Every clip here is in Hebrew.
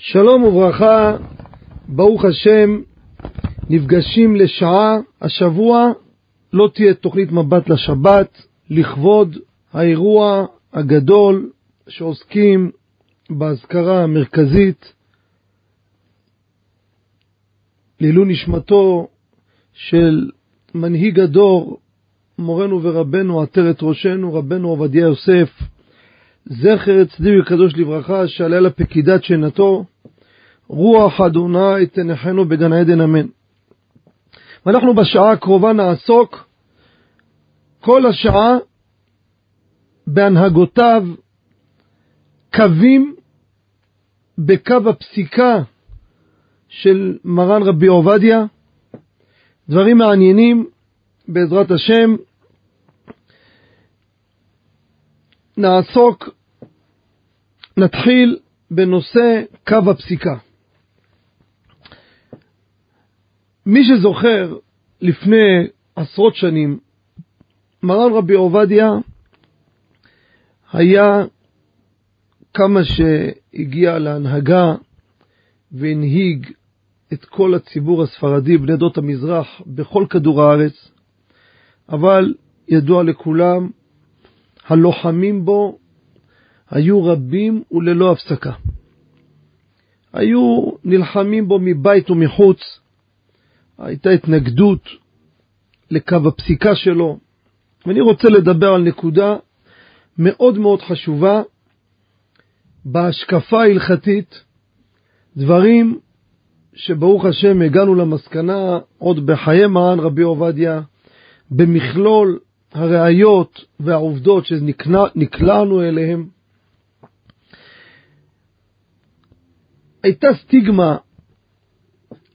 שלום וברכה, ברוך השם, נפגשים לשעה. השבוע לא תהיה תוכנית מבט לשבת, לכבוד האירוע הגדול שעוסקים באזכרה המרכזית לעילוי נשמתו של מנהיג הדור, מורנו ורבנו, עטרת ראשנו, רבנו עובדיה יוסף, זכר צדיק וקדוש לברכה, שעלה לפקידת שנתו, רוח אדוני תנחנו בגן עדן אמן. ואנחנו בשעה הקרובה נעסוק כל השעה בהנהגותיו, קווים בקו הפסיקה של מרן רבי עובדיה, דברים מעניינים בעזרת השם. נעסוק, נתחיל בנושא קו הפסיקה. מי שזוכר, לפני עשרות שנים, מרן רבי עובדיה היה כמה שהגיע להנהגה והנהיג את כל הציבור הספרדי, בני עדות המזרח, בכל כדור הארץ, אבל ידוע לכולם, הלוחמים בו היו רבים וללא הפסקה. היו נלחמים בו מבית ומחוץ, הייתה התנגדות לקו הפסיקה שלו, ואני רוצה לדבר על נקודה מאוד מאוד חשובה בהשקפה ההלכתית, דברים שברוך השם הגענו למסקנה עוד בחיי מרן רבי עובדיה, במכלול הראיות והעובדות שנקלענו אליהם. הייתה סטיגמה,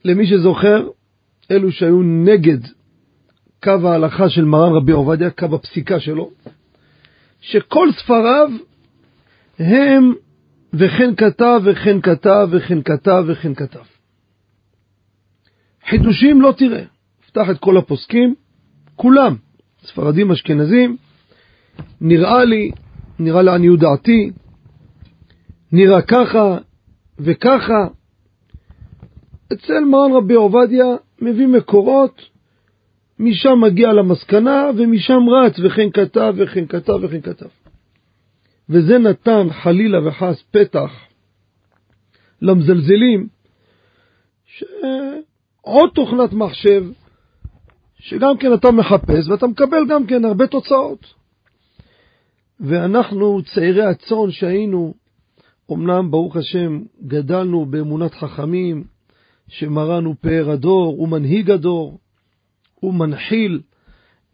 למי שזוכר, אלו שהיו נגד קו ההלכה של מרן רבי עובדיה, קו הפסיקה שלו, שכל ספריו הם וכן כתב וכן כתב וכן כתב וכן כתב. חידושים לא תראה. פתח את כל הפוסקים, כולם, ספרדים אשכנזים, נראה לי, נראה לעניות דעתי, נראה ככה וככה. אצל מרן רבי עובדיה מביא מקורות, משם מגיע למסקנה ומשם רץ וכן כתב וכן כתב וכן כתב. וזה נתן חלילה וחס פתח למזלזלים, שעוד תוכנת מחשב, שגם כן אתה מחפש ואתה מקבל גם כן הרבה תוצאות. ואנחנו צעירי הצאן שהיינו, אמנם ברוך השם גדלנו באמונת חכמים, שמרן הוא פאר הדור, הוא מנהיג הדור, הוא מנחיל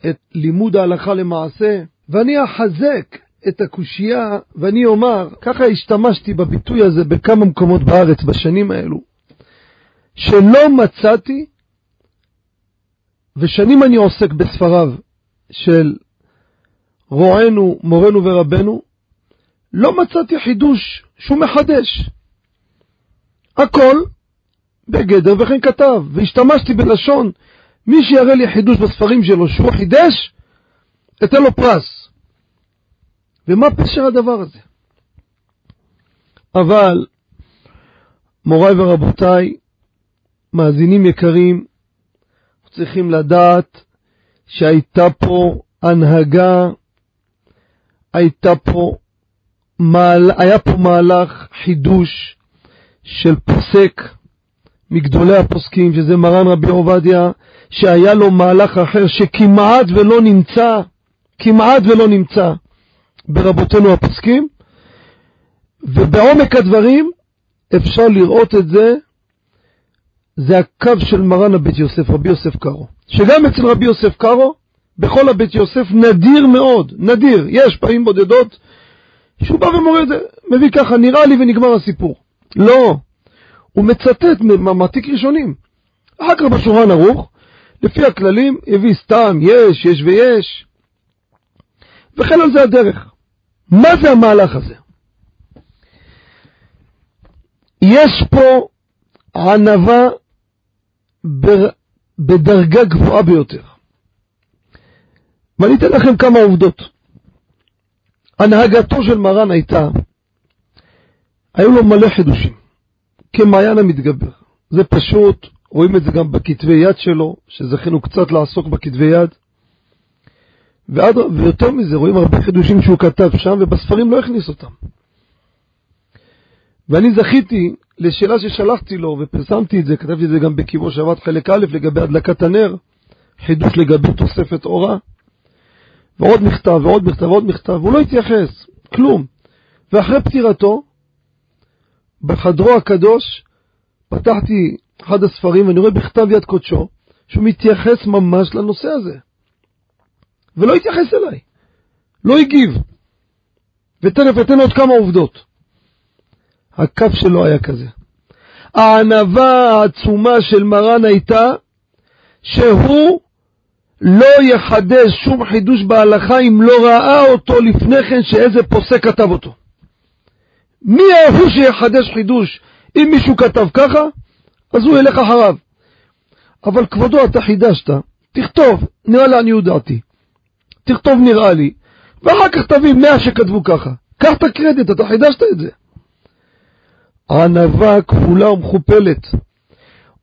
את לימוד ההלכה למעשה, ואני אחזק את הקושייה ואני אומר, ככה השתמשתי בביטוי הזה בכמה מקומות בארץ בשנים האלו, שלא מצאתי, ושנים אני עוסק בספריו של רוענו, מורנו ורבנו, לא מצאתי חידוש שהוא מחדש. הכל בגדר וכן כתב, והשתמשתי בלשון, מי שיראה לי חידוש בספרים שלו שהוא חידש, אתן לו פרס. ומה פשר הדבר הזה? אבל, מוריי ורבותיי, מאזינים יקרים, צריכים לדעת שהייתה פה הנהגה, הייתה פה, מעל, היה פה מהלך חידוש של פוסק מגדולי הפוסקים, שזה מרן רבי עובדיה, שהיה לו מהלך אחר שכמעט ולא נמצא, כמעט ולא נמצא ברבותינו הפוסקים, ובעומק הדברים אפשר לראות את זה, זה הקו של מרן הבית יוסף, רבי יוסף קארו. שגם אצל רבי יוסף קארו, בכל הבית יוסף נדיר מאוד, נדיר, יש פעמים בודדות, שהוא בא ומורה את זה, מביא ככה, נראה לי ונגמר הסיפור. לא, הוא מצטט ממעתיק ראשונים. אחר כך בשולחן ערוך, לפי הכללים, הביא סתם, יש, יש ויש, וכן על זה הדרך. מה זה המהלך הזה? יש פה ענווה בדרגה גבוהה ביותר. ואני אתן לכם כמה עובדות. הנהגתו של מרן הייתה, היו לו מלא חידושים. כמעיין המתגבר. זה פשוט, רואים את זה גם בכתבי יד שלו, שזכינו קצת לעסוק בכתבי יד. ועד, ויותר מזה, רואים הרבה חידושים שהוא כתב שם, ובספרים לא הכניס אותם. ואני זכיתי לשאלה ששלחתי לו, ופרסמתי את זה, כתבתי את זה גם בקיבו שבת חלק א', לגבי הדלקת הנר, חידוש לגבי תוספת אורה, ועוד מכתב, ועוד מכתב, ועוד מכתב, והוא לא התייחס, כלום. ואחרי פטירתו, בחדרו הקדוש, פתחתי אחד הספרים, ואני רואה בכתב יד קודשו, שהוא מתייחס ממש לנושא הזה. ולא התייחס אליי, לא הגיב. ותכף אתן עוד כמה עובדות. הכף שלו היה כזה. הענווה העצומה של מרן הייתה שהוא לא יחדש שום חידוש בהלכה אם לא ראה אותו לפני כן שאיזה פוסק כתב אותו. מי ההוא שיחדש חידוש אם מישהו כתב ככה, אז הוא ילך אחריו. אבל כבודו, אתה חידשת, תכתוב, נראה לעניות דעתי. תכתוב נראה לי, ואחר כך תביא מאה שכתבו ככה. קח את הקרדיט, אתה חידשת את זה. ענווה כפולה ומכופלת.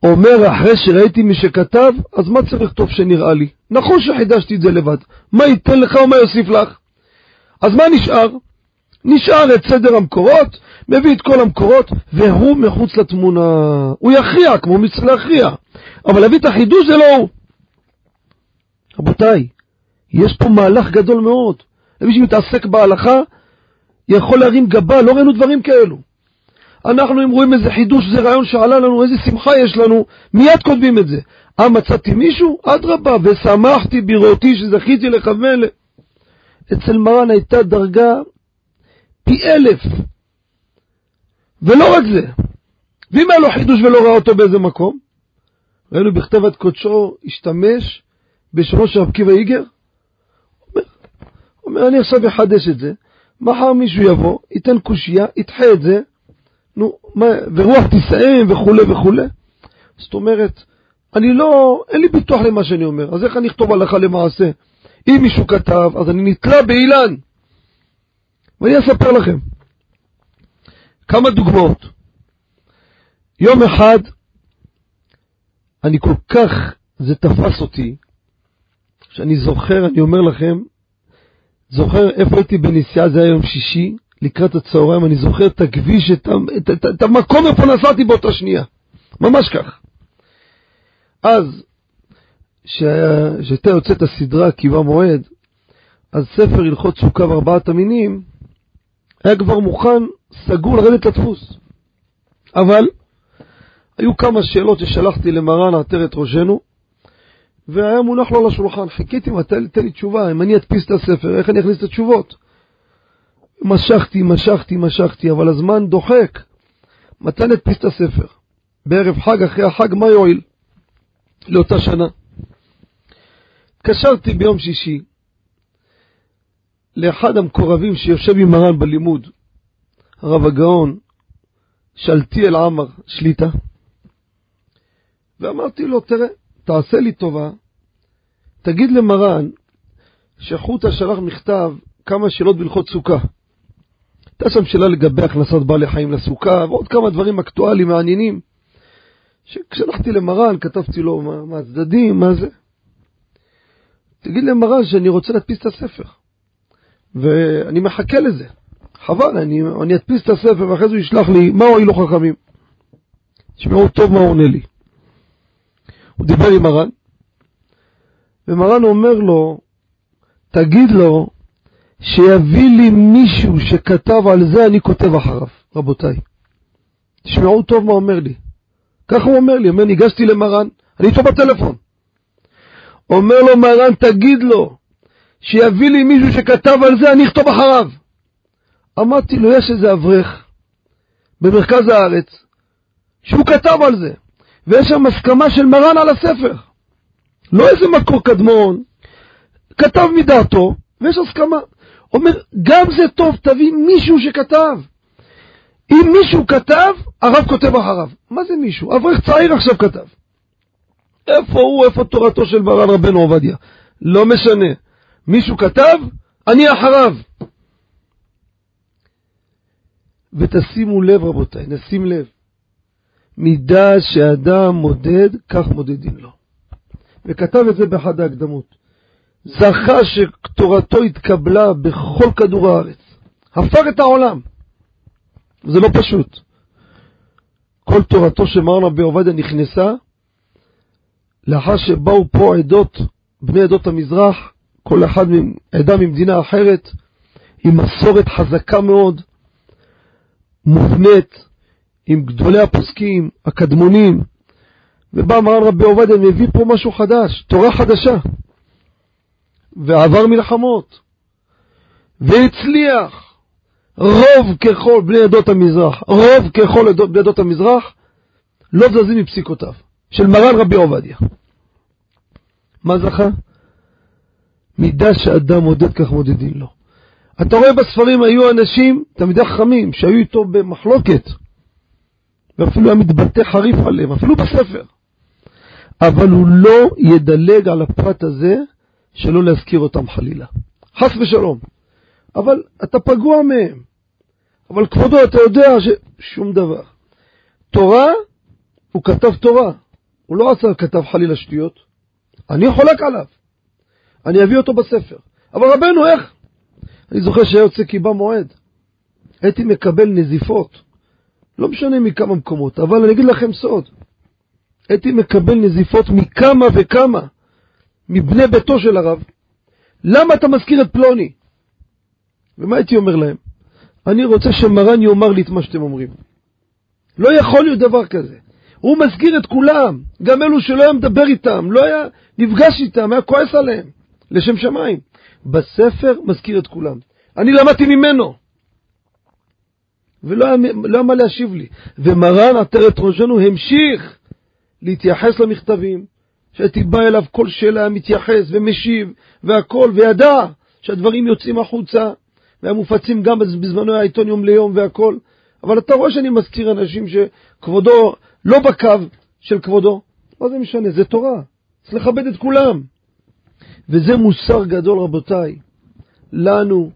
אומר, אחרי שראיתי מי שכתב, אז מה צריך לכתוב שנראה לי? נכון שחידשתי את זה לבד. מה ייתן לך ומה יוסיף לך? אז מה נשאר? נשאר את סדר המקורות, מביא את כל המקורות, והוא מחוץ לתמונה. הוא יכריע, כמו מצריך להכריע. אבל להביא את החידוש זה לא הוא. רבותיי, יש פה מהלך גדול מאוד. למי שמתעסק בהלכה, יכול להרים גבה, לא ראינו דברים כאלו. אנחנו אם רואים איזה חידוש, זה רעיון שעלה לנו, איזה שמחה יש לנו, מיד כותבים את זה. אה, מצאתי מישהו? אדרבה, ושמחתי בראותי שזכיתי לכוון. אצל מרן הייתה דרגה פי אלף. ולא רק זה, ואם היה לו חידוש ולא ראה אותו באיזה מקום, ראינו בכתב עד קודשו השתמש בשמו של רב קיבא איגר, אומר, אומר, אני עכשיו אחדש את זה, מחר מישהו יבוא, ייתן קושייה, ידחה את זה, נו, מה, ורוח תישאם וכולי וכולי. זאת אומרת, אני לא, אין לי ביטוח למה שאני אומר, אז איך אני אכתוב הלכה למעשה? אם מישהו כתב, אז אני נתלה באילן. ואני אספר לכם כמה דוגמאות. יום אחד, אני כל כך, זה תפס אותי, שאני זוכר, אני אומר לכם, זוכר איפה הייתי בנסיעה, זה היה יום שישי, לקראת הצהריים, אני זוכר את הכביש, את, את, את, את המקום איפה נסעתי באותה שנייה. ממש כך. אז, כשהייתה יוצאת הסדרה קיבה מועד, אז ספר הלכות סוכה וארבעת המינים היה כבר מוכן, סגור לרדת לדפוס. אבל היו כמה שאלות ששלחתי למרן עטרת ראשנו, והיה מונח לו על השולחן. חיכיתי, תן לי תשובה, אם אני אדפיס את הספר, איך אני אכניס את התשובות? משכתי, משכתי, משכתי, אבל הזמן דוחק. מתי נדפיס את הספר? בערב חג, אחרי החג, מה יועיל? לאותה שנה. התקשרתי ביום שישי לאחד המקורבים שיושב עם מרן בלימוד, הרב הגאון, שלטיאל עמר, שליטה, ואמרתי לו, תראה, תעשה לי טובה, תגיד למרן שחוטה שלח מכתב כמה שאלות בהלכות סוכה. הייתה שם שאלה לגבי הכנסת בעלי חיים לסוכה, ועוד כמה דברים אקטואליים מעניינים. שכשהלכתי למרן, כתבתי לו מה, מה הצדדים, מה זה. תגיד למרן שאני רוצה להדפיס את הספר. ואני מחכה לזה. חבל, אני, אני אדפיס את הספר ואחרי זה הוא ישלח לי מה הועילו חכמים. תשמעו טוב מה הוא עונה לי. הוא דיבר עם מרן, ומרן אומר לו, תגיד לו שיביא לי מישהו שכתב על זה, אני כותב אחריו, רבותיי. תשמעו טוב מה אומר לי. ככה הוא אומר לי, אומר, ניגשתי למרן, אני איתו בטלפון. אומר לו מרן, תגיד לו, שיביא לי מישהו שכתב על זה, אני אכתוב אחריו. אמרתי לו, יש איזה אברך במרכז הארץ, שהוא כתב על זה, ויש שם הסכמה של מרן על הספר. לא איזה מקור קדמון, כתב מדעתו, ויש הסכמה. אומר, גם זה טוב, תביא מישהו שכתב. אם מישהו כתב, הרב כותב אחריו. מה זה מישהו? אברך צעיר עכשיו כתב. איפה הוא, איפה תורתו של מרן רבנו עובדיה? לא משנה. מישהו כתב, אני אחריו. ותשימו לב, רבותיי, נשים לב. מידה שאדם מודד, כך מודדים לו. וכתב את זה באחד ההקדמות. זכה שתורתו התקבלה בכל כדור הארץ. הפך את העולם. זה לא פשוט. כל תורתו של מרן רבי עובדיה נכנסה לאחר שבאו פה עדות, בני עדות המזרח, כל אחד עדה ממדינה אחרת, עם מסורת חזקה מאוד, מובנית, עם גדולי הפוסקים, הקדמונים, ובא מרן רבי עובדיה והביא פה משהו חדש, תורה חדשה, ועבר מלחמות, והצליח. רוב ככל בני עדות המזרח, רוב ככל בני עדות המזרח, לא זזים מפסיקותיו, של מרן רבי עובדיה. מה זכה? מידה שאדם מודד כך מודדים לו. אתה רואה בספרים היו אנשים, תלמידי חכמים, שהיו איתו במחלוקת, ואפילו היה מתבטא חריף עליהם, אפילו בספר. אבל הוא לא ידלג על הפרט הזה שלא להזכיר אותם חלילה. חס ושלום. אבל אתה פגוע מהם. אבל כבודו, אתה יודע ששום דבר. תורה, הוא כתב תורה. הוא לא עשה, כתב חלילה שטויות. אני חולק עליו. אני אביא אותו בספר. אבל רבנו, איך? אני זוכר שהיה יוצא קיבה מועד. הייתי מקבל נזיפות. לא משנה מכמה מקומות, אבל אני אגיד לכם סוד. הייתי מקבל נזיפות מכמה וכמה, מבני ביתו של הרב. למה אתה מזכיר את פלוני? ומה הייתי אומר להם? אני רוצה שמרן יאמר לי את מה שאתם אומרים. לא יכול להיות דבר כזה. הוא מזכיר את כולם, גם אלו שלא היה מדבר איתם, לא היה נפגש איתם, היה כועס עליהם, לשם שמיים. בספר מזכיר את כולם. אני למדתי ממנו. ולא היה, לא היה מה להשיב לי. ומרן עטרת ראשנו המשיך להתייחס למכתבים, שהייתי בא אליו כל שאלה מתייחס ומשיב והכל, וידע שהדברים יוצאים החוצה, והם מופצים גם בזמנו העיתון יום ליום והכל. אבל אתה רואה שאני מזכיר אנשים שכבודו לא בקו של כבודו. מה זה משנה? זה תורה. צריך לכבד את כולם. וזה מוסר גדול, רבותיי, לנו,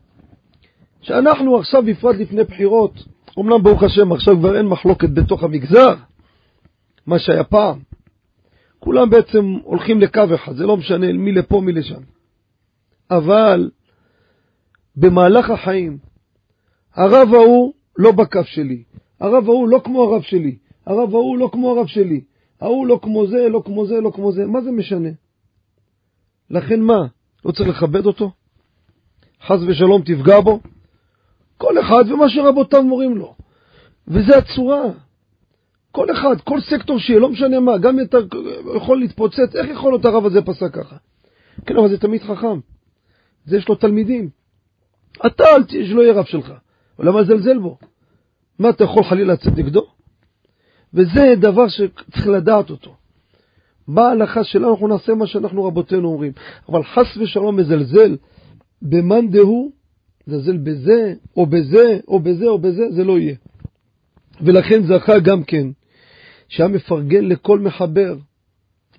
שאנחנו עכשיו, בפרט לפני בחירות, אמנם ברוך השם עכשיו כבר אין מחלוקת בתוך המגזר, מה שהיה פעם. כולם בעצם הולכים לקו אחד, זה לא משנה מי לפה מי לשם. אבל במהלך החיים, הרב ההוא לא בקו שלי, הרב ההוא לא כמו הרב שלי, הרב ההוא לא כמו הרב שלי, ההוא לא כמו זה, לא כמו זה, לא כמו זה, מה זה משנה? לכן מה, לא צריך לכבד אותו? חס ושלום תפגע בו? כל אחד ומה שרבותיו מורים לו. וזה הצורה. כל אחד, כל סקטור שיהיה, לא משנה מה, גם אתה יכול להתפוצץ, איך יכול להיות הרב הזה פסק ככה? כן, אבל זה תמיד חכם. זה יש לו תלמידים. אתה, אל תהיה שלא יהיה רב שלך. למה לזלזל בו? מה, אתה יכול חלילה לצאת נגדו? וזה דבר שצריך לדעת אותו. מה ההלכה שלנו, אנחנו נעשה מה שאנחנו רבותינו אומרים. אבל חס ושלום מזלזל במאן דהוא, מזלזל בזה, או בזה, או בזה, או בזה, זה לא יהיה. ולכן זכה גם כן, שהיה מפרגן לכל מחבר,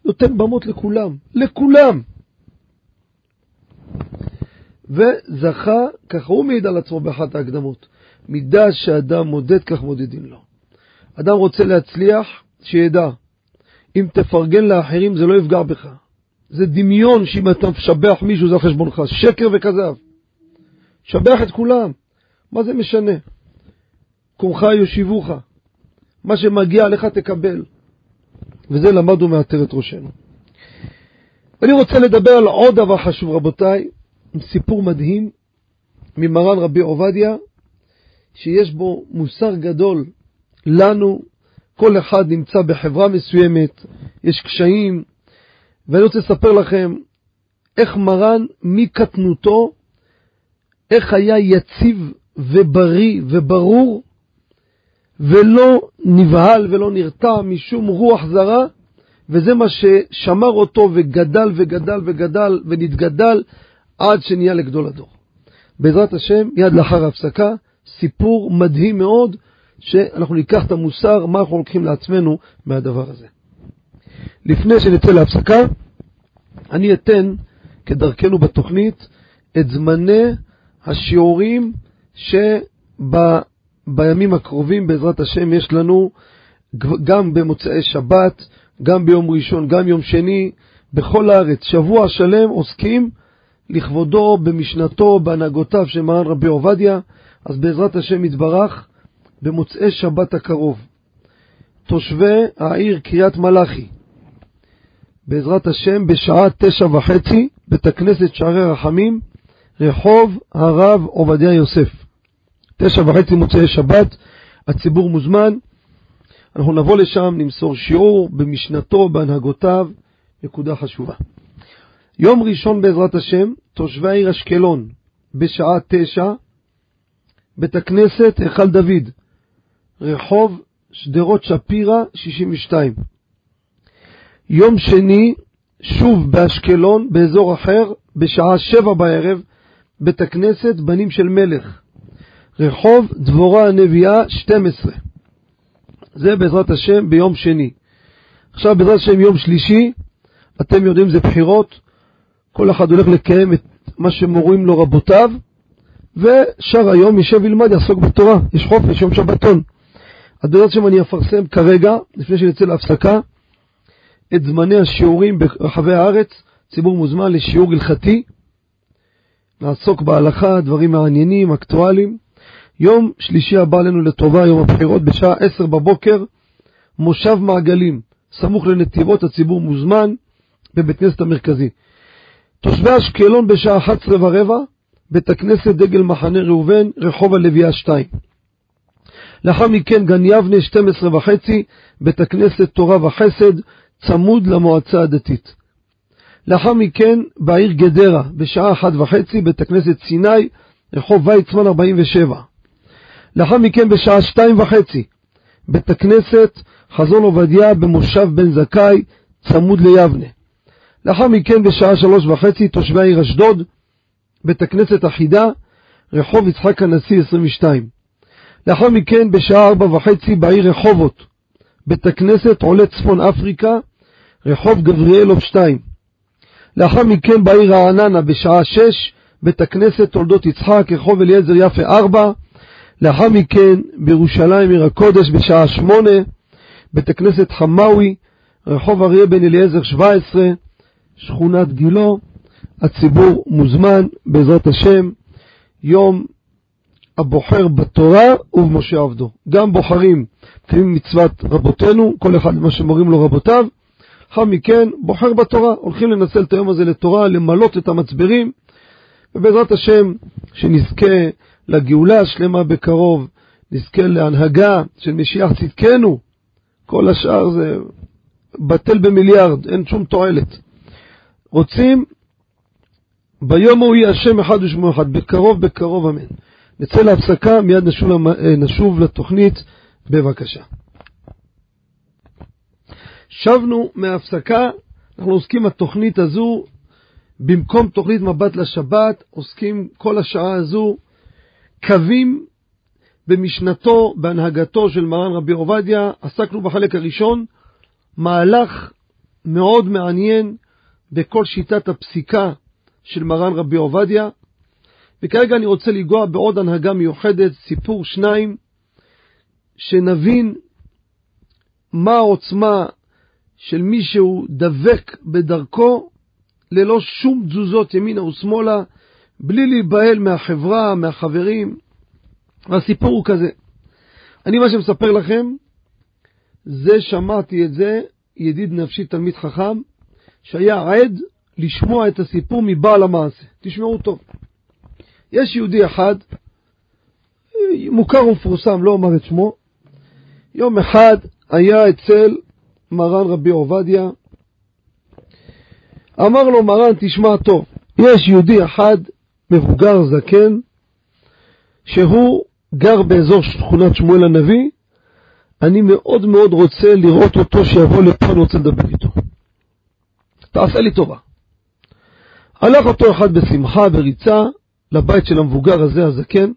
נותן במות לכולם, לכולם. וזכה, ככה הוא מעיד על עצמו באחת ההקדמות, מידה שאדם מודד, כך מודדים לו. אדם רוצה להצליח, שידע, אם תפרגן לאחרים זה לא יפגע בך. זה דמיון שאם אתה משבח מישהו זה על חשבונך, שקר וכזב. שבח את כולם, מה זה משנה? קומך יושיבוך, מה שמגיע לך תקבל. וזה למדנו מעטרת ראשנו. אני רוצה לדבר על עוד דבר חשוב, רבותיי, סיפור מדהים ממרן רבי עובדיה, שיש בו מוסר גדול לנו, כל אחד נמצא בחברה מסוימת, יש קשיים, ואני רוצה לספר לכם איך מרן מקטנותו, איך היה יציב ובריא וברור, ולא נבהל ולא נרתע משום רוח זרה, וזה מה ששמר אותו וגדל וגדל וגדל ונתגדל עד שנהיה לגדול הדור. בעזרת השם, מיד לאחר ההפסקה, סיפור מדהים מאוד, שאנחנו ניקח את המוסר, מה אנחנו לוקחים לעצמנו מהדבר הזה. לפני שנצא להפסקה, אני אתן, כדרכנו בתוכנית, את זמני השיעורים שבימים הקרובים, בעזרת השם, יש לנו גם במוצאי שבת, גם ביום ראשון, גם יום שני, בכל הארץ. שבוע שלם עוסקים לכבודו, במשנתו, בהנהגותיו של מרן רבי עובדיה, אז בעזרת השם יתברך, במוצאי שבת הקרוב, תושבי העיר קריית מלאכי, בעזרת השם, בשעה תשע וחצי, בית הכנסת שערי רחמים, רחוב הרב עובדיה יוסף. תשע וחצי מוצאי שבת, הציבור מוזמן. אנחנו נבוא לשם, נמסור שיעור במשנתו, בהנהגותיו, נקודה חשובה. יום ראשון בעזרת השם, תושבי העיר אשקלון, בשעה תשע, בית הכנסת היכל דוד, רחוב שדרות שפירא 62. יום שני, שוב באשקלון, באזור אחר, בשעה שבע בערב, בית הכנסת בנים של מלך, רחוב דבורה הנביאה 12. זה בעזרת השם ביום שני. עכשיו בעזרת השם יום שלישי, אתם יודעים זה בחירות, כל אחד הולך לקיים את מה שמורים לו רבותיו, ושאר היום יישב וילמד, יעסוק בתורה, יש חופש, יום שבתון. אז בעזרת השם אני אפרסם כרגע, לפני שנצא להפסקה, את זמני השיעורים ברחבי הארץ, ציבור מוזמן לשיעור הלכתי, נעסוק בהלכה, דברים מעניינים, אקטואליים. יום שלישי הבא עלינו לטובה, יום הבחירות, בשעה עשר בבוקר, מושב מעגלים, סמוך לנתיבות, הציבור מוזמן, בבית כנסת המרכזי. תושבי אשקלון בשעה 11 ורבע, בית הכנסת דגל מחנה ראובן, רחוב הלוויה 2. לאחר מכן גן יבנה 12 וחצי, בית הכנסת תורה וחסד, צמוד למועצה הדתית. לאחר מכן בעיר גדרה, בשעה אחת וחצי, בית הכנסת סיני, רחוב ויצמן 47. לאחר מכן בשעה שתיים וחצי, בית הכנסת חזון עובדיה במושב בן זכאי, צמוד ליבנה. לאחר מכן בשעה שלוש וחצי, תושבי העיר אשדוד, בית הכנסת אחידה, רחוב יצחק הנשיא 22. לאחר מכן בשעה ארבע וחצי בעיר רחובות, בית הכנסת עולה צפון אפריקה, רחוב גבריאלוב 2. לאחר מכן בעיר רעננה בשעה 6, בית הכנסת תולדות יצחק, רחוב אליעזר יפה 4. לאחר מכן בירושלים עיר הקודש בשעה 8, בית הכנסת חמאווי, רחוב אריה בן אליעזר 17, שכונת גילו. הציבור מוזמן, בעזרת השם, יום הבוחר בתורה ובמשה עבדו. גם בוחרים, מקיימים מצוות רבותינו, כל אחד מה שמורים לו רבותיו. לאחר מכן בוחר בתורה, הולכים לנצל את היום הזה לתורה, למלות את המצברים, ובעזרת השם שנזכה לגאולה השלמה בקרוב, נזכה להנהגה של משיח צדקנו, כל השאר זה בטל במיליארד, אין שום תועלת. רוצים, ביום ההוא יהיה השם אחד ושמו אחד, בקרוב בקרוב אמן. נצא להפסקה, מיד נשוב, נשוב לתוכנית, בבקשה. שבנו מההפסקה, אנחנו עוסקים בתוכנית הזו, במקום תוכנית מבט לשבת, עוסקים כל השעה הזו, קווים במשנתו, בהנהגתו של מרן רבי עובדיה, עסקנו בחלק הראשון, מהלך מאוד מעניין בכל שיטת הפסיקה של מרן רבי עובדיה, וכרגע אני רוצה לנגוע בעוד הנהגה מיוחדת, סיפור שניים, שנבין מה העוצמה של מי שהוא דבק בדרכו ללא שום תזוזות ימינה ושמאלה, בלי להיבהל מהחברה, מהחברים. והסיפור הוא כזה. אני מה שמספר לכם, זה שמעתי את זה, ידיד נפשי תלמיד חכם, שהיה עד לשמוע את הסיפור מבעל המעשה. תשמעו טוב. יש יהודי אחד, מוכר ומפורסם, לא אומר את שמו, יום אחד היה אצל מרן רבי עובדיה, אמר לו מרן, תשמע טוב, יש יהודי אחד, מבוגר, זקן, שהוא גר באזור שכונת שמואל הנביא, אני מאוד מאוד רוצה לראות אותו שיבוא לפה, אני רוצה לדבר איתו. תעשה לי טובה. הלך אותו אחד בשמחה, בריצה, לבית של המבוגר הזה, הזקן,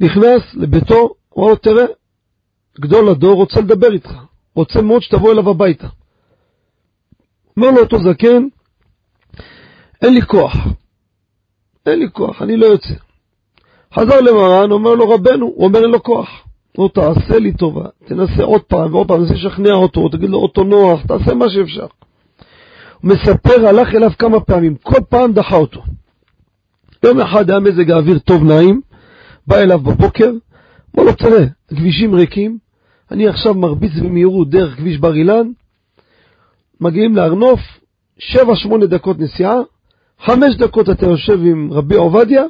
נכנס לביתו, אמר לו, תראה, גדול הדור רוצה לדבר איתך. רוצה מאוד שתבוא אליו הביתה. אומר לו אותו זקן, אין לי כוח, אין לי כוח, אני לא יוצא. חזר למרן, אומר לו רבנו, הוא אומר אין לו כוח. לא תעשה לי טובה, תנסה עוד פעם ועוד פעם, תנסה לשכנע אותו, תגיד לו אותו נוח, תעשה מה שאפשר. הוא מספר, הלך אליו כמה פעמים, כל פעם דחה אותו. יום אחד היה מזג האוויר טוב נעים, בא אליו בבוקר, אמר לו, תראה, הכבישים ריקים, אני עכשיו מרביץ במהירות דרך כביש בר אילן, מגיעים להר נוף, שבע, שמונה דקות נסיעה, חמש דקות אתה יושב עם רבי עובדיה,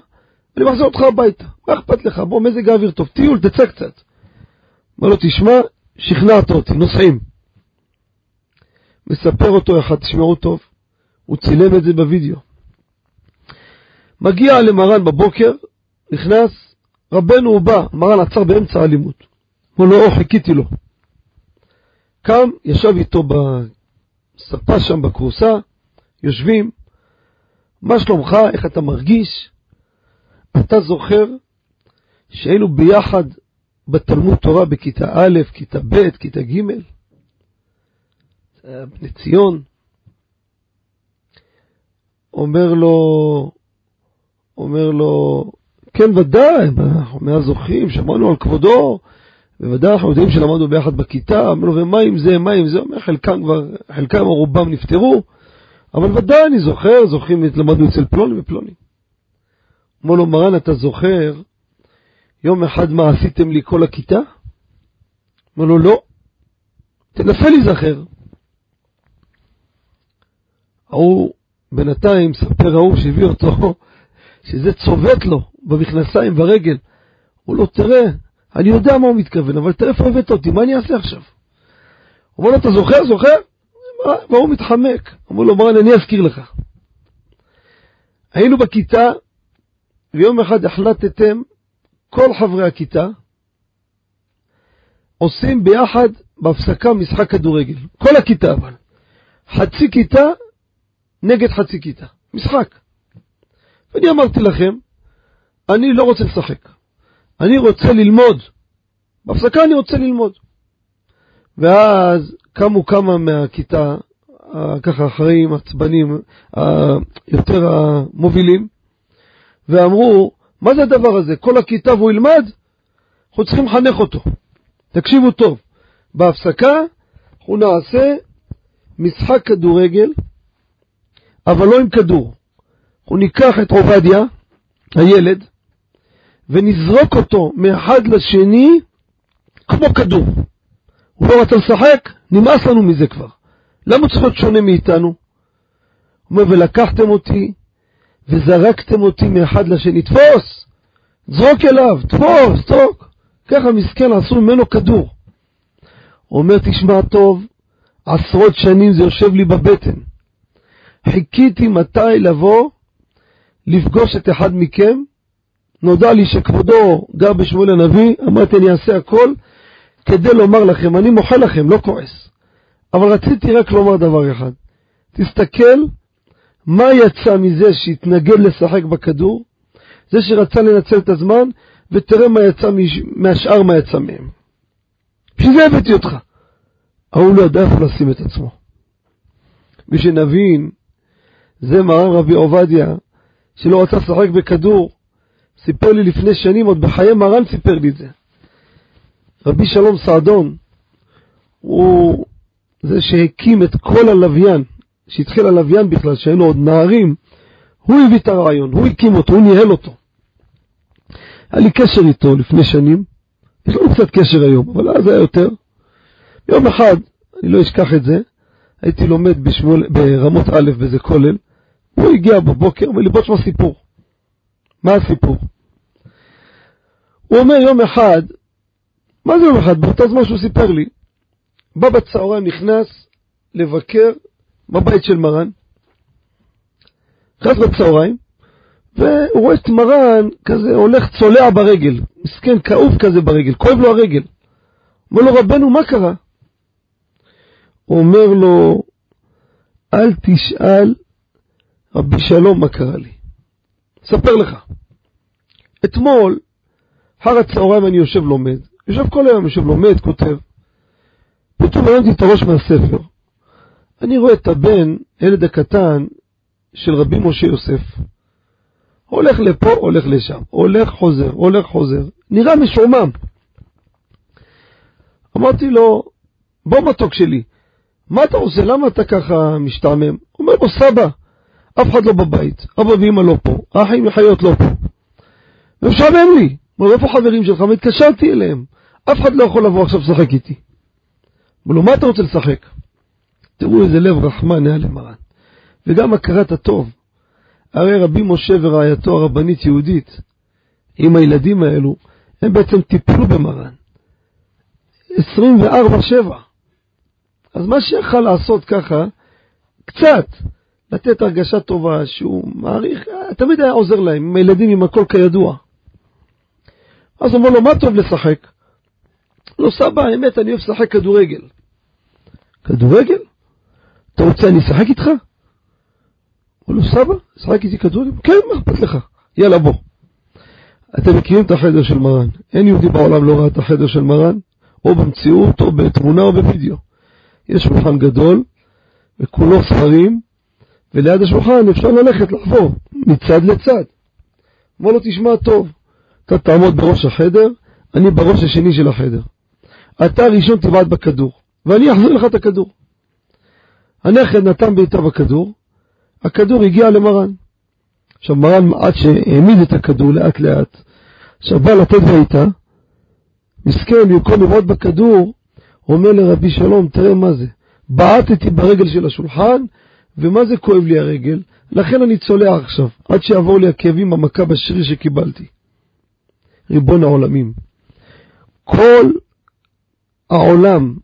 אני מחזיר אותך הביתה, מה אכפת לך? בוא, מזג האוויר טוב, טיול, תצא קצת. אומר לו, תשמע, שכנעת אותי, נוסעים. מספר אותו אחד, תשמעו טוב, הוא צילם את זה בווידאו. מגיע למרן בבוקר, נכנס, רבנו הוא בא, מרן עצר באמצע האלימות. אמר לו, או, חיכיתי לו. קם, ישב איתו בספה שם בכורסה, יושבים, מה שלומך, איך אתה מרגיש? אתה זוכר שהיינו ביחד בתלמוד תורה בכיתה א', כיתה ב', כיתה ג'? בני ציון. אומר לו, אומר לו, כן, ודאי, אנחנו מאז זוכרים, שמענו על כבודו, בוודאי אנחנו יודעים שלמדנו ביחד בכיתה, אומר לו, ומה עם זה, מה עם זה? אומר, חלקם כבר, חלקם או רובם נפטרו, אבל ודאי אני זוכר, זוכרים, למדנו אצל פלוני ופלוני. אומר לו, מרן, אתה זוכר יום אחד מה עשיתם לי כל הכיתה? אומר לו, לא. תנסה להיזכר. ההוא, בינתיים, ספר ההוא שהביא אותו, שזה צובט לו במכנסיים ברגל. הוא לא, תראה, אני יודע מה הוא מתכוון, אבל תראה איפה הבאת אותי, מה אני אעשה עכשיו? הוא אומר לו, אתה זוכר? זוכר? והוא מתחמק. אמרו לו, מרן, אני אזכיר לך. היינו בכיתה, ויום אחד החלטתם, כל חברי הכיתה, עושים ביחד בהפסקה משחק כדורגל. כל הכיתה אבל. חצי כיתה נגד חצי כיתה. משחק. ואני אמרתי לכם, אני לא רוצה לשחק. אני רוצה ללמוד. בהפסקה אני רוצה ללמוד. ואז קמו כמה מהכיתה, ככה אחראים, עצבנים, יותר המובילים, ואמרו, מה זה הדבר הזה? כל הכיתה והוא ילמד? אנחנו צריכים לחנך אותו. תקשיבו טוב, בהפסקה אנחנו נעשה משחק כדורגל, אבל לא עם כדור. אנחנו ניקח את עובדיה, הילד, ונזרוק אותו מאחד לשני כמו כדור. הוא לא רצה לשחק, נמאס לנו מזה כבר. למה צריך להיות שונה מאיתנו? הוא אומר, ולקחתם אותי וזרקתם אותי מאחד לשני, תפוס! זרוק אליו, תפוס, תרוק. ככה מסכן, עשו ממנו כדור. הוא אומר, תשמע טוב, עשרות שנים זה יושב לי בבטן. חיכיתי מתי לבוא לפגוש את אחד מכם. נודע לי שכבודו גר בשמואל הנביא, אמרתי אני אעשה הכל כדי לומר לכם, אני מוחל לכם, לא כועס. אבל רציתי רק לומר דבר אחד. תסתכל מה יצא מזה שהתנגד לשחק בכדור? זה שרצה לנצל את הזמן, ותראה מה יצא מהשאר, מה יצא מהם. בשביל זה הבאתי אותך. ההוא לא ידע איפה לשים את עצמו. ושנבין, זה מרן רבי עובדיה, שלא רצה לשחק בכדור, סיפר לי לפני שנים, עוד בחיי מרן סיפר לי את זה. רבי שלום סעדון, הוא זה שהקים את כל הלוויין, שהתחיל הלוויין בכלל, שהיינו עוד נערים, הוא הביא את הרעיון, הוא הקים אותו, הוא ניהל אותו. היה לי קשר איתו לפני שנים, יש לנו קצת קשר היום, אבל אז היה יותר. יום אחד, אני לא אשכח את זה, הייתי לומד בשמול, ברמות א' באיזה כולל, הוא הגיע בבוקר, אומר לי בוא תשמע סיפור. מה הסיפור? הוא אומר יום אחד, מה זה יום אחד? באותו זמן שהוא סיפר לי, בא בצהריים, נכנס לבקר בבית של מרן, נכנס בצהריים, והוא רואה את מרן כזה הולך צולע ברגל, מסכן, כאוב כזה ברגל, כואב לו הרגל. אומר לו, רבנו, מה קרה? הוא אומר לו, אל תשאל רבי שלום מה קרה לי. אספר לך. אתמול, אחר הצהריים אני יושב לומד, יושב כל היום, יושב לומד, כותב. פתאום הרמתי את הראש מהספר. אני רואה את הבן, הילד הקטן, של רבי משה יוסף. הולך לפה, הולך לשם, הולך, חוזר, הולך, חוזר. נראה משועמם. אמרתי לו, בוא מתוק שלי, מה אתה עושה? למה אתה ככה משתעמם? אומר לו, סבא, אף אחד לא בבית, אבא ואמא לא פה, האחים וחיות לא פה. ומשעמם לי. אומר איפה חברים שלך? והתקשרתי אליהם. אף אחד לא יכול לבוא עכשיו לשחק איתי. אומר לו, מה אתה רוצה לשחק? תראו איזה לב רחמן היה למרן. וגם הכרת הטוב. הרי רבי משה ורעייתו הרבנית יהודית, עם הילדים האלו, הם בעצם טיפלו במרן. 24-7. אז מה שיכל לעשות ככה, קצת, לתת הרגשה טובה שהוא מעריך, תמיד היה עוזר להם, עם הילדים עם הכל כידוע. אז הוא אומר לו, מה טוב לשחק? לא, סבא, האמת, אני אוהב לשחק כדורגל. כדורגל? אתה רוצה אני אשחק איתך? אומר לו, סבא, שחק איתי כדורגל? כן, מה אכפת לך? יאללה, בוא. אתם מכירים את החדר של מרן. אין יהודי בעולם לא ראה את החדר של מרן, או במציאות, או בתמונה, או בווידאו. יש שולחן גדול, וכולו ספרים, וליד השולחן אפשר ללכת לעבור מצד לצד. אמר לו, תשמע טוב, אתה תעמוד בראש החדר, אני בראש השני של החדר. אתה הראשון תבעט בכדור, ואני אחזיר לך את הכדור. הנכד נתן בעיטה בכדור, הכדור הגיע למרן. עכשיו מרן עד שהעמיד את הכדור לאט לאט, עכשיו בא לתת בעיטה, מסכן, במקום לבעוט בכדור, אומר לרבי שלום, תראה מה זה, בעטתי ברגל של השולחן, ומה זה כואב לי הרגל? לכן אני צולע עכשיו, עד שיעבור לי הכאבים במכה בשריר שקיבלתי. ריבון העולמים. כל העולם,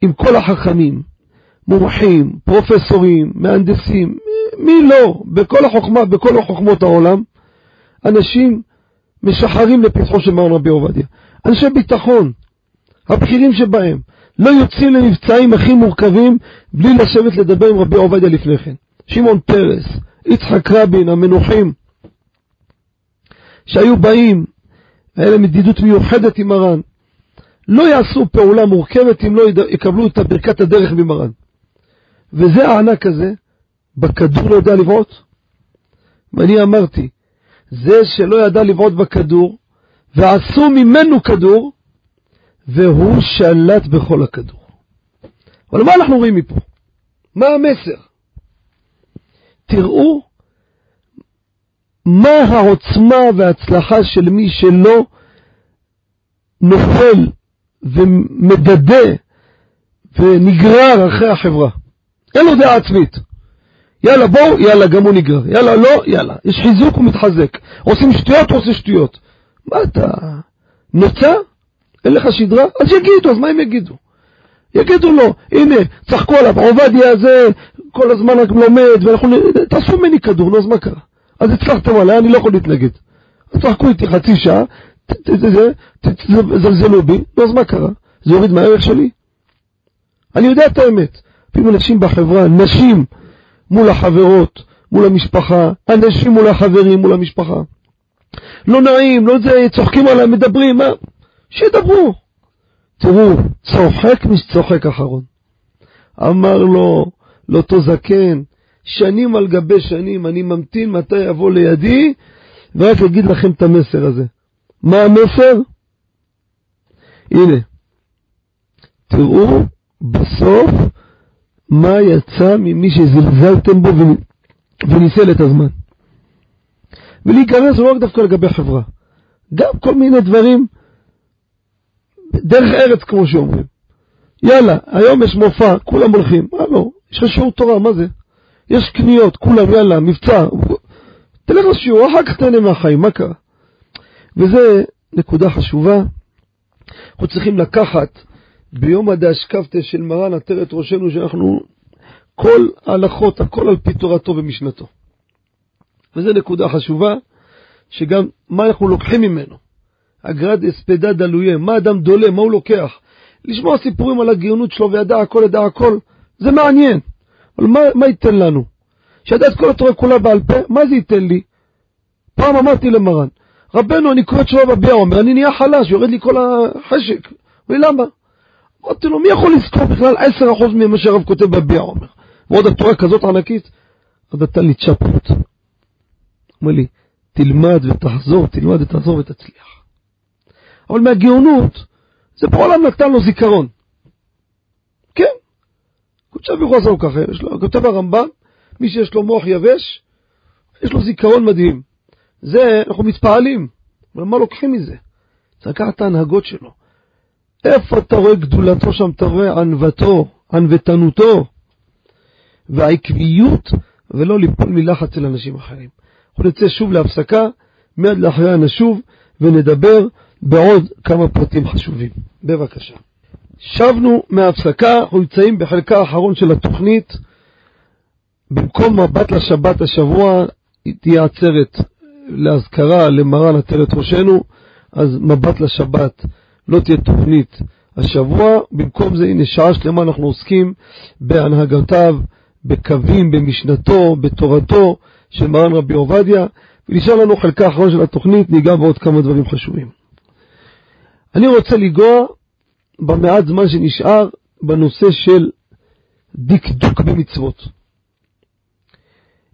עם כל החכמים, מומחים, פרופסורים, מהנדסים, מי לא, בכל החוכמה, בכל החוכמות העולם, אנשים משחרים לפתחו של מרן רבי עובדיה. אנשי ביטחון, הבכירים שבהם, לא יוצאים למבצעים הכי מורכבים בלי לשבת לדבר עם רבי עובדיה לפני כן. שמעון פרס, יצחק רבין, המנוחים, שהיו באים, היה להם ידידות מיוחדת עם מרן, לא יעשו פעולה מורכבת אם לא יקבלו את ברכת הדרך ממרן. וזה הענק הזה, בכדור לא יודע לבעוט. ואני אמרתי, זה שלא ידע לבעוט בכדור, ועשו ממנו כדור, והוא שלט בכל הכדור. אבל מה אנחנו רואים מפה? מה המסר? תראו מה העוצמה וההצלחה של מי שלא נופל ומדדה ונגרר אחרי החברה. אין לו דעה עצמית. יאללה בואו, יאללה גם הוא נגרר. יאללה לא, יאללה. יש חיזוק ומתחזק. עושים שטויות, עושה שטויות. מה אתה, נוצה? אין לך שדרה? אז יגידו, אז מה הם יגידו? יגידו לו, הנה, צחקו עליו, עובדיה הזה כל הזמן רק לומד, ואנחנו, תעשו ממני כדור, נו, אז מה קרה? אז הצלחתם עליי, אני לא יכול להתנגד. צחקו איתי חצי שעה, תזלזלו בי, אז מה קרה? זה יוריד מהערך שלי? אני יודע את האמת. אפילו נשים בחברה, נשים מול החברות, מול המשפחה, אנשים מול החברים, מול המשפחה. לא נעים, לא זה, צוחקים עליי, מדברים, מה? שידברו. תראו, צוחק מי שצוחק אחרון. אמר לו, לאותו זקן, שנים על גבי שנים, אני ממתין מתי יבוא לידי, ורק אגיד לכם את המסר הזה. מה המסר? הנה, תראו בסוף מה יצא ממי שזלזלתם בו וניסל את הזמן. ולהיכנס לא רק דווקא לגבי חברה, גם כל מיני דברים דרך ארץ כמו שאומרים. יאללה, היום יש מופע, כולם הולכים. מה לא, יש לך שיעור תורה, מה זה? יש קניות, כולם, יאללה, מבצע. תלך לשיעור, אחר כך תהנה מהחיים, מה קרה? וזה נקודה חשובה. אנחנו צריכים לקחת ביום הדאשכבתא של מרן עטרת ראשנו, שאנחנו, כל ההלכות, הכל על פי תורתו ומשנתו. וזו נקודה חשובה, שגם מה אנחנו לוקחים ממנו. אגרד אספדה דלויה, מה אדם דולה, מה הוא לוקח? לשמוע סיפורים על הגאונות שלו וידע הכל, ידע הכל, זה מעניין. אבל מה, מה ייתן לנו? שידע את כל התורה כולה בעל פה, מה זה ייתן לי? פעם אמרתי למרן, רבנו, אני קורא תשובה בביע עומר, אני נהיה חלש, יורד לי כל החשק. אמר לי, למה? אמרתי לו, מי יכול לזכור בכלל 10% ממה שהרב כותב בביע עומר? ועוד התורה כזאת ענקית? אז נתן לי צ'פות. אומר לי, תלמד ותחזור, תלמד ותחזור ותצליח. אבל מהגאונות, זה בעולם נתן לו זיכרון. כן, קודשא הוא עשה לו ככה, יש לו, כותב הרמב"ם, מי שיש לו מוח יבש, יש לו זיכרון מדהים. זה, אנחנו מתפעלים, אבל מה לוקחים מזה? צריך לקחת את ההנהגות שלו. איפה אתה רואה גדולתו שם? אתה רואה ענוותו, ענוותנותו, והעקביות, ולא ליפול מלחץ אל אנשים אחרים. אנחנו נצא שוב להפסקה, מיד לאחריה נשוב ונדבר בעוד כמה פרטים חשובים. בבקשה. שבנו מההפסקה, אנחנו נמצאים בחלקה האחרון של התוכנית. במקום מבט לשבת השבוע תהיה עצרת להזכרה למרן עטרת ראשנו, אז מבט לשבת לא תהיה תוכנית השבוע. במקום זה, הנה שעה שלמה אנחנו עוסקים בהנהגתיו, בקווים, במשנתו, בתורתו של מרן רבי עובדיה, ונשאר לנו חלקה האחרון של התוכנית, ניגע בעוד כמה דברים חשובים. אני רוצה לנגוע במעט זמן שנשאר בנושא של דקדוק במצוות.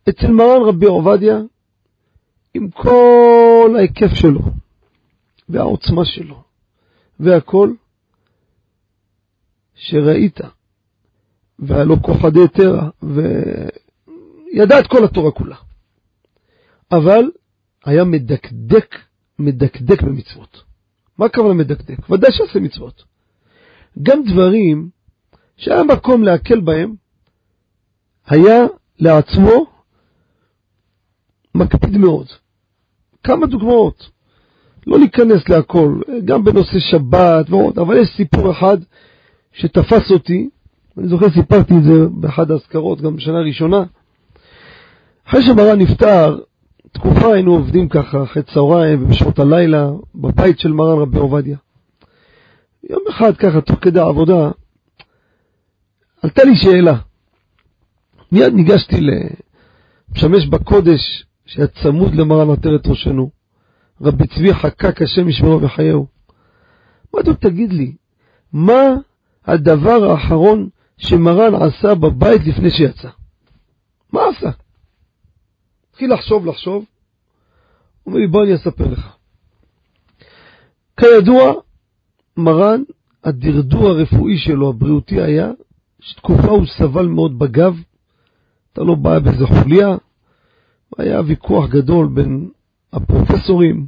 אצל מרן רבי עובדיה, עם כל ההיקף שלו, והעוצמה שלו, והכל, שראית, והיה לו כוחדי תרא, וידע את כל התורה כולה. אבל היה מדקדק, מדקדק במצוות. מה הכוונה מדקדק? ודאי שעושה מצוות. גם דברים שהיה מקום להקל בהם, היה לעצמו מקפיד מאוד. כמה דוגמאות, לא להיכנס להכל, גם בנושא שבת ועוד, אבל יש סיפור אחד שתפס אותי, אני זוכר סיפרתי את זה באחד האזכרות, גם בשנה הראשונה. אחרי שמרן נפטר, תקופה היינו עובדים ככה, אחרי צהריים ובשעות הלילה, בבית של מרן רבי עובדיה. יום אחד ככה, תוך כדי העבודה, עלתה לי שאלה. מיד ניגשתי למשמש בקודש שהיה צמוד למרן עטרת ראשנו, רבי צבי חקק השם ישמרו וחייהו. אמרתי לו, תגיד לי, מה הדבר האחרון שמרן עשה בבית לפני שיצא? מה עשה? התחיל לחשוב, לחשוב, הוא אומר לי, בוא אני אספר לך. כידוע, מרן, הדרדור הרפואי שלו, הבריאותי היה, שתקופה הוא סבל מאוד בגב, הייתה לו בעיה באיזה חוליה, היה ויכוח גדול בין הפרופסורים,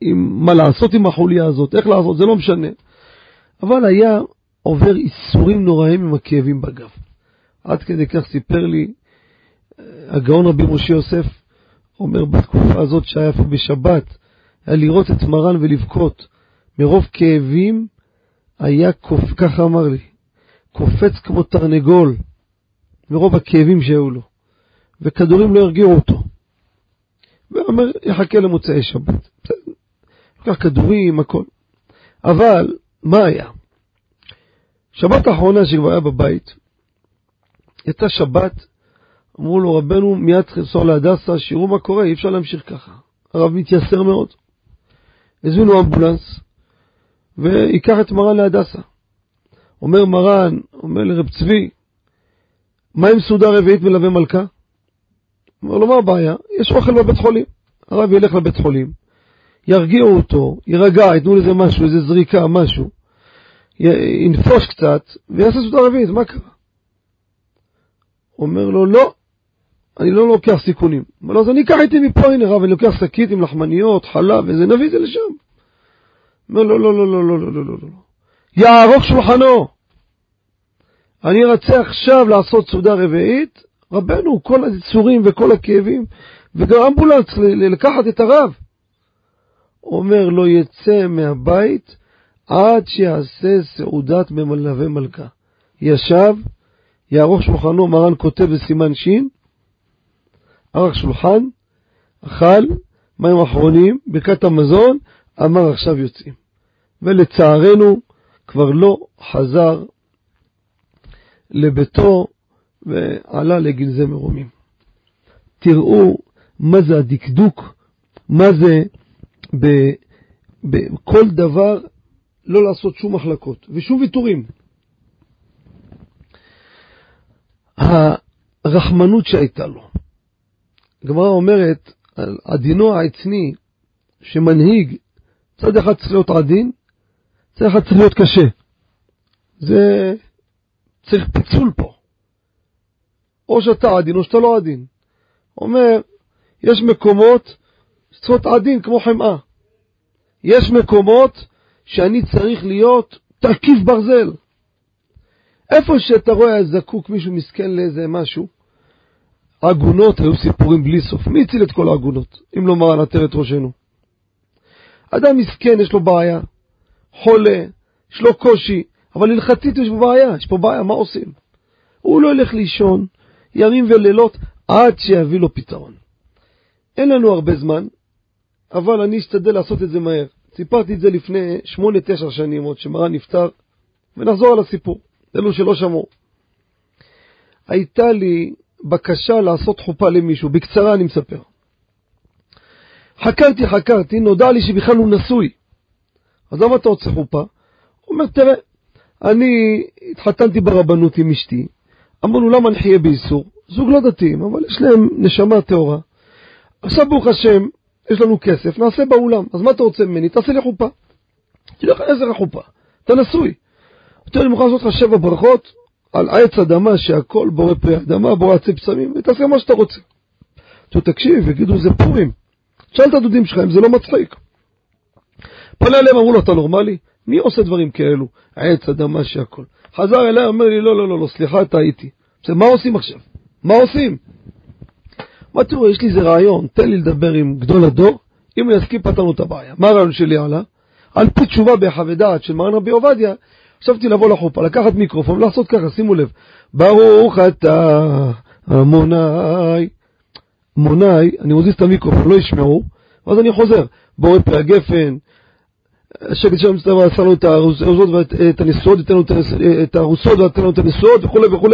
עם מה לעשות עם החוליה הזאת, איך לעשות, זה לא משנה. אבל היה עובר איסורים נוראים עם הכאבים בגב. עד כדי כך סיפר לי הגאון רבי משה יוסף, אומר בתקופה הזאת שהיה פה בשבת, היה לראות את מרן ולבכות. מרוב כאבים היה. ככה אמר לי, קופץ כמו תרנגול, מרוב הכאבים שהיו לו. וכדורים לא הרגיעו אותו. ואומר, יחכה למוצאי שבת. לקח כדורים, הכל. אבל, מה היה? שבת האחרונה שכבר היה בבית, הייתה שבת, אמרו לו, רבנו, מיד צריך לנסוע להדסה, שיראו מה קורה, אי אפשר להמשיך ככה. הרב מתייסר מאוד. הזמינו אמבולנס, ויקח את מרן להדסה. אומר מרן, אומר לרב צבי, מה עם סעודה רביעית מלווה מלכה? אומר לו, מה הבעיה? יש אוכל בבית חולים. הרב ילך לבית חולים, ירגיעו אותו, יירגע, ייתנו לזה משהו, איזה זריקה, משהו, ינפוש קצת, ויעשה סעודה רביעית, מה קרה? אומר לו, לא, אני לא לוקח סיכונים. אומר לו, אז אני אקח איתי מפה, הנה רב, אני לוקח שקית עם לחמניות, חלב, וזה, נביא את זה לשם. אומר לו, לא, לא, לא, לא, לא, לא, לא, לא. יערוך שולחנו. אני רוצה עכשיו לעשות סעודה רביעית, רבנו, כל היצורים וכל הכאבים, וגם אמבולנס לקחת את הרב. אומר, לא יצא מהבית עד שיעשה סעודת ממלווה מלכה. ישב, יערוך שולחנו, מרן כותב בסימן ש', ערך שולחן, אכל, מים אחרונים, ברכת המזון, אמר עכשיו יוצאים. ולצערנו כבר לא חזר לביתו ועלה לגנזי מרומים. תראו מה זה הדקדוק, מה זה בכל דבר לא לעשות שום מחלקות ושום ויתורים. הרחמנות שהייתה לו. הגמרא אומרת על עדינו העצני שמנהיג, צד אחד צריך להיות עדין זה אחד צריך להיות קשה. זה צריך פיצול פה. או שאתה עדין או שאתה לא עדין. אומר, יש מקומות שצריך להיות עדין כמו חמאה. יש מקומות שאני צריך להיות תרכיב ברזל. איפה שאתה רואה זקוק מישהו מסכן לאיזה משהו, עגונות היו סיפורים בלי סוף. מי הציל את כל העגונות, אם לא מרן עטרת ראשנו? אדם מסכן, יש לו בעיה, חולה, יש לו קושי, אבל הלכתית יש פה בעיה, יש פה בעיה, מה עושים? הוא לא ילך לישון ימים ולילות עד שיביא לו פתרון. אין לנו הרבה זמן, אבל אני אשתדל לעשות את זה מהר. סיפרתי את זה לפני שמונה, תשע שנים עוד, שמרן נפטר, ונחזור על הסיפור, אלו שלא שמעו. הייתה לי בקשה לעשות חופה למישהו, בקצרה אני מספר. חקרתי, חקרתי, נודע לי שבכלל הוא נשוי. אז למה אתה רוצה חופה? הוא אומר, תראה, אני התחתנתי ברבנות עם אשתי, אמרנו, למה נחיה באיסור? זוג לא דתיים, אבל יש להם נשמה טהורה. עכשיו, ברוך השם, יש לנו כסף, נעשה באולם. אז מה אתה רוצה ממני? תעשה לי חופה. תלך איזה חופה? אתה נשוי. אני מוכן לעשות לך שבע ברכות על עץ אדמה שהכל בורא פרי אדמה, בורא עצי פסמים, ותעשה מה שאתה רוצה. אתה תקשיב, יגידו, זה פורים. תשאל את הדודים שלך אם זה לא מצחיק. פנה אליהם, אמרו לו, אתה נורמלי? מי עושה דברים כאלו? עץ אדמה שהכל. חזר אליי, אומר לי, לא, לא, לא, לא, סליחה, טעיתי. מה עושים עכשיו? מה עושים? אמרתי לו, יש לי איזה רעיון, תן לי לדבר עם גדול הדור, אם אני אסכים פתרנו את הבעיה. מה הרעיון שלי עלה? על פי תשובה בהיחווה דעת של מרן רבי עובדיה, חשבתי לבוא לחופה, לקחת מיקרופון ולעשות ככה, שימו לב, ברוך אתה המוני, מוני, אני מוזיז את המיקרופון, לא ישמעו, ואז אני חוזר, בורא פרי הגפן, השקט שלנו מצטער ועשה לנו את הארוסות ואת הנשואות, ייתן לנו את הארוסות וייתן לנו את הנשואות וכו' וכו'.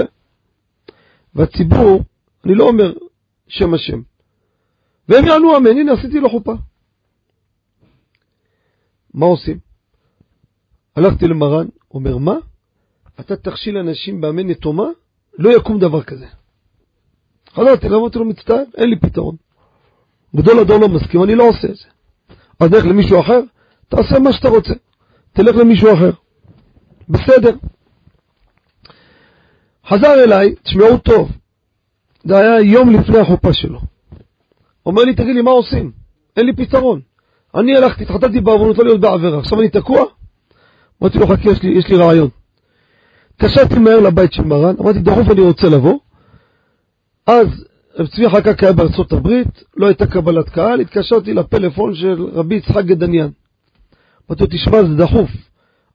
והציבור, אני לא אומר שם השם. והם יענו אמן, הנה עשיתי לו חופה. מה עושים? הלכתי למרן, אומר, מה? אתה תכשיל אנשים באמן יתומה? לא יקום דבר כזה. חזרתי אליו, אמרתי לו, מצטער, אין לי פתרון. גדול הדור לא מסכים, אני לא עושה את זה. אז נלך למישהו אחר? תעשה מה שאתה רוצה. תלך למישהו אחר. בסדר. חזר אליי, תשמעו טוב, זה היה יום לפני החופה שלו. אומר לי, תגיד לי, מה עושים? אין לי פתרון. אני הלכתי, התחתנתי בעוונות לא להיות בעבירה, עכשיו אני תקוע? אמרתי לו, חכה, יש לי, יש לי רעיון. התקשרתי מהר לבית של מרן, אמרתי, דחוף אני רוצה לבוא. אז רב צבי חקק היה בארצות הברית, לא הייתה קבלת קהל, התקשרתי לפלאפון של רבי יצחק גדניאן. אמרתי לו, תשמע, זה דחוף.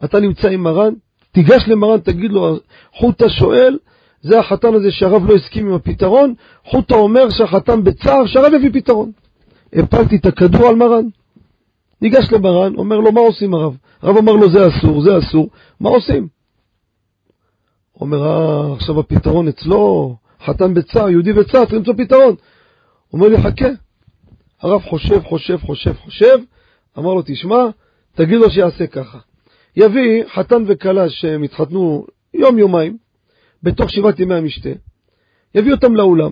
אתה נמצא עם מרן, תיגש למרן, תגיד לו, חוטה שואל, זה החתן הזה שהרב לא הסכים עם הפתרון, חוטה אומר שהחתן בצער, שהרב יביא פתרון. הפלתי את הכדור על מרן. ניגש למרן, אומר לו, מה עושים הרב? הרב אמר לו, זה אסור, זה אסור, מה עושים? אומר, אה, עכשיו הפתרון אצלו, חתן בצער, יהודי בצער, צריך למצוא פתרון. אומר לי, חכה. הרב חושב, חושב, חושב, חושב, אמר לו, תשמע, תגיד לו שיעשה ככה. יביא חתן וכלה שהם התחתנו יום-יומיים, בתוך שבעת ימי המשתה, יביא אותם לאולם,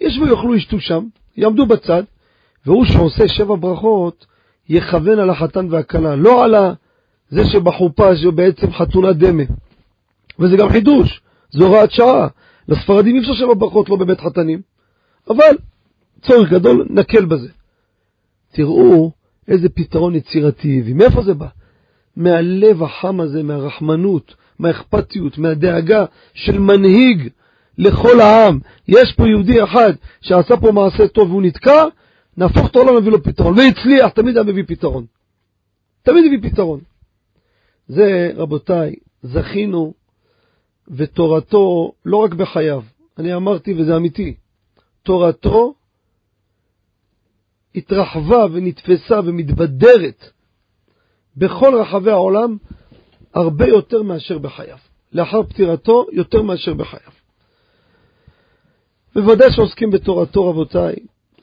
ישבו יאכלו, ישתו שם, יעמדו בצד, והוא שעושה שבע ברכות, יכוון על החתן והכלה, לא על זה שבחופה שבעצם חתונה דמה. וזה גם חידוש, זו הוראת שעה. לספרדים אי אפשר שבע ברכות לא בבית חתנים, אבל צורך גדול, נקל בזה. תראו איזה פתרון יצירתי הביא. מאיפה זה בא? מהלב החם הזה, מהרחמנות, מהאכפתיות, מהדאגה של מנהיג לכל העם. יש פה יהודי אחד שעשה פה מעשה טוב והוא נתקע, נהפוך את העולם, נביא לו פתרון. והצליח, תמיד היה מביא פתרון. תמיד הביא פתרון. זה, רבותיי, זכינו, ותורתו לא רק בחייו, אני אמרתי וזה אמיתי, תורתו התרחבה ונתפסה ומתבדרת בכל רחבי העולם הרבה יותר מאשר בחייו. לאחר פטירתו, יותר מאשר בחייו. בוודאי שעוסקים בתורתו, רבותיי.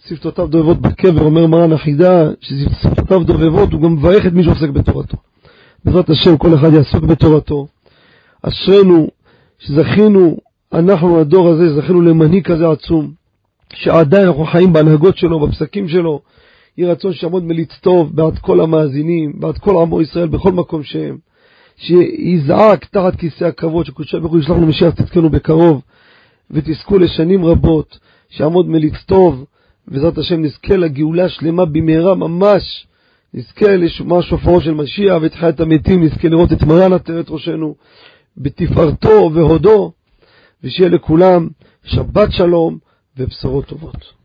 שפתותיו דובבות בקבר, אומר מרן החידה, ששפתותיו דובבות, הוא גם מברך את מי שעוסק בתורתו. בעזרת השם, כל אחד יעסוק בתורתו. אשרינו שזכינו, אנחנו, הדור הזה, זכינו למנהיג כזה עצום, שעדיין אנחנו חיים בהנהגות שלו, בפסקים שלו. יהי רצון שיעמוד מליץ טוב בעד כל המאזינים, בעד כל עמו ישראל, בכל מקום שהם. שיזעק תחת כיסא הכבוד, שקודשי ברוך הוא ישלח לנו משיח צדקנו בקרוב, ותזכו לשנים רבות, שיעמוד מליץ טוב, בעזרת השם נזכה לגאולה שלמה במהרה ממש, נזכה לשמוע שופרו של משיח ותחיית המתים, נזכה לראות את מרן עטרת ראשנו בתפארתו והודו, ושיהיה לכולם שבת שלום ובשורות טובות.